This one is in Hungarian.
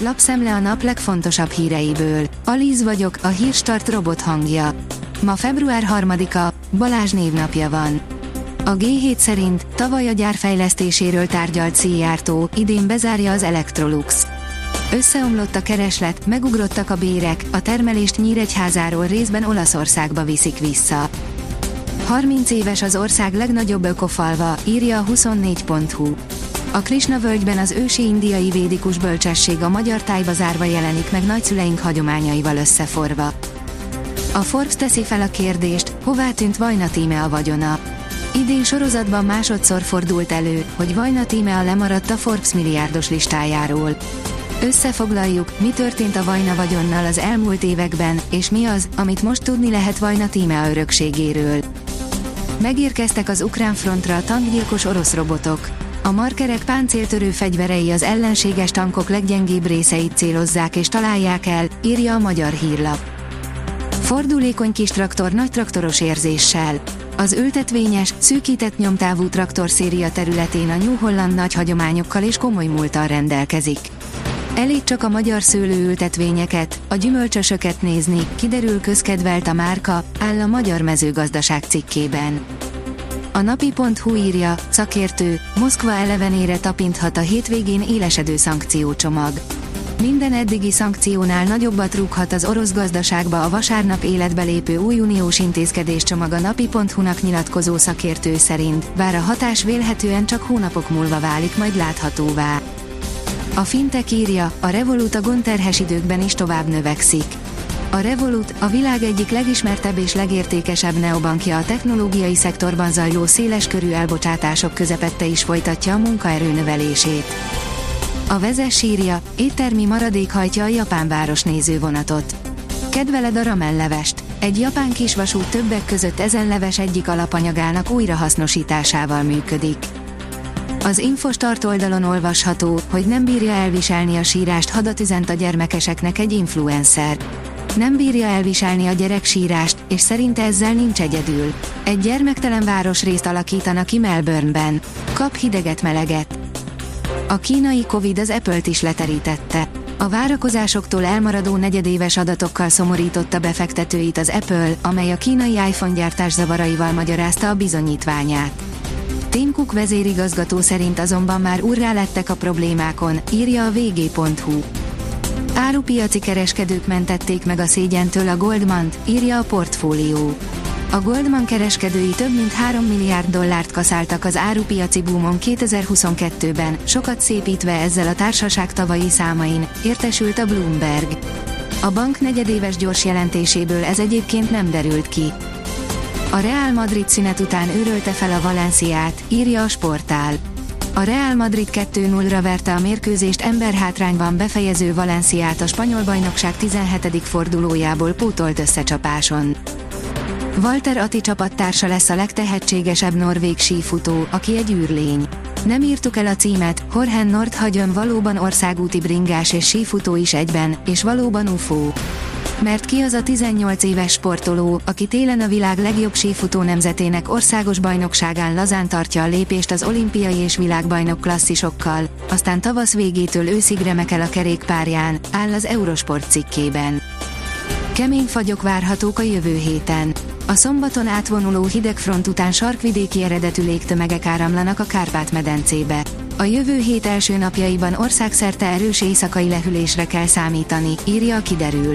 lapszemle a nap legfontosabb híreiből. Alíz vagyok, a hírstart robot hangja. Ma február 3-a, Balázs névnapja van. A G7 szerint tavaly a gyár fejlesztéséről tárgyalt Szijjártó, idén bezárja az Electrolux. Összeomlott a kereslet, megugrottak a bérek, a termelést Nyíregyházáról részben Olaszországba viszik vissza. 30 éves az ország legnagyobb ökofalva, írja a 24.hu. A Krishna völgyben az ősi indiai védikus bölcsesség a magyar tájbazárva jelenik meg nagyszüleink hagyományaival összeforva. A Forbes teszi fel a kérdést, hová tűnt Vajna Tíme a vagyona. Idén sorozatban másodszor fordult elő, hogy Vajna Tíme a lemaradt a Forbes milliárdos listájáról. Összefoglaljuk, mi történt a Vajna vagyonnal az elmúlt években, és mi az, amit most tudni lehet Vajna Tíme a örökségéről. Megérkeztek az ukrán frontra a tankgyilkos orosz robotok. A markerek páncéltörő fegyverei az ellenséges tankok leggyengébb részeit célozzák és találják el, írja a magyar hírlap. Fordulékony kis traktor nagy traktoros érzéssel. Az ültetvényes, szűkített nyomtávú traktorszéria területén a New Holland nagy hagyományokkal és komoly múltal rendelkezik. Elég csak a magyar szőlőültetvényeket, a gyümölcsösöket nézni, kiderül közkedvelt a márka, áll a Magyar Mezőgazdaság cikkében. A napi.hu írja, szakértő, Moszkva elevenére tapinthat a hétvégén élesedő szankciócsomag. Minden eddigi szankciónál nagyobbat rúghat az orosz gazdaságba a vasárnap életbe lépő új uniós intézkedéscsomag a napi.hu-nak nyilatkozó szakértő szerint, bár a hatás vélhetően csak hónapok múlva válik majd láthatóvá. A Fintech írja, a Revolut a gonterhes időkben is tovább növekszik. A Revolut, a világ egyik legismertebb és legértékesebb neobankja a technológiai szektorban zajló széleskörű elbocsátások közepette is folytatja a munkaerő növelését. A vezes írja, éttermi maradék hajtja a japán város nézővonatot. Kedveled a ramellevest? Egy japán kisvasút többek között ezen leves egyik alapanyagának újrahasznosításával működik. Az Infostart oldalon olvasható, hogy nem bírja elviselni a sírást hadat üzent a gyermekeseknek egy influencer. Nem bírja elviselni a gyerek sírást, és szerinte ezzel nincs egyedül. Egy gyermektelen városrészt alakítanak ki Melbourneben. Kap hideget meleget. A kínai Covid az Apple-t is leterítette. A várakozásoktól elmaradó negyedéves adatokkal szomorította befektetőit az Apple, amely a kínai iPhone gyártás zavaraival magyarázta a bizonyítványát. Tim Cook vezérigazgató szerint azonban már urrá lettek a problémákon, írja a vg.hu. Árupiaci kereskedők mentették meg a szégyentől a Goldman-t, írja a portfólió. A Goldman kereskedői több mint 3 milliárd dollárt kaszáltak az árupiaci boomon 2022-ben, sokat szépítve ezzel a társaság tavalyi számain, értesült a Bloomberg. A bank negyedéves gyors jelentéséből ez egyébként nem derült ki. A Real Madrid szünet után őrölte fel a Valenciát, írja a sportál. A Real Madrid 2-0-ra verte a mérkőzést emberhátrányban befejező Valenciát a spanyol bajnokság 17. fordulójából pótolt összecsapáson. Walter Ati csapattársa lesz a legtehetségesebb norvég sífutó, aki egy űrlény. Nem írtuk el a címet, Horhen Nordhagen valóban országúti bringás és sífutó is egyben, és valóban UFO. Mert ki az a 18 éves sportoló, aki télen a világ legjobb sífutó nemzetének országos bajnokságán lazán tartja a lépést az olimpiai és világbajnok klasszisokkal, aztán tavasz végétől őszig remekel a kerékpárján, áll az Eurosport cikkében. Kemény fagyok várhatók a jövő héten. A szombaton átvonuló hidegfront után sarkvidéki eredetű légtömegek áramlanak a Kárpát-medencébe. A jövő hét első napjaiban országszerte erős éjszakai lehűlésre kell számítani, írja a kiderül.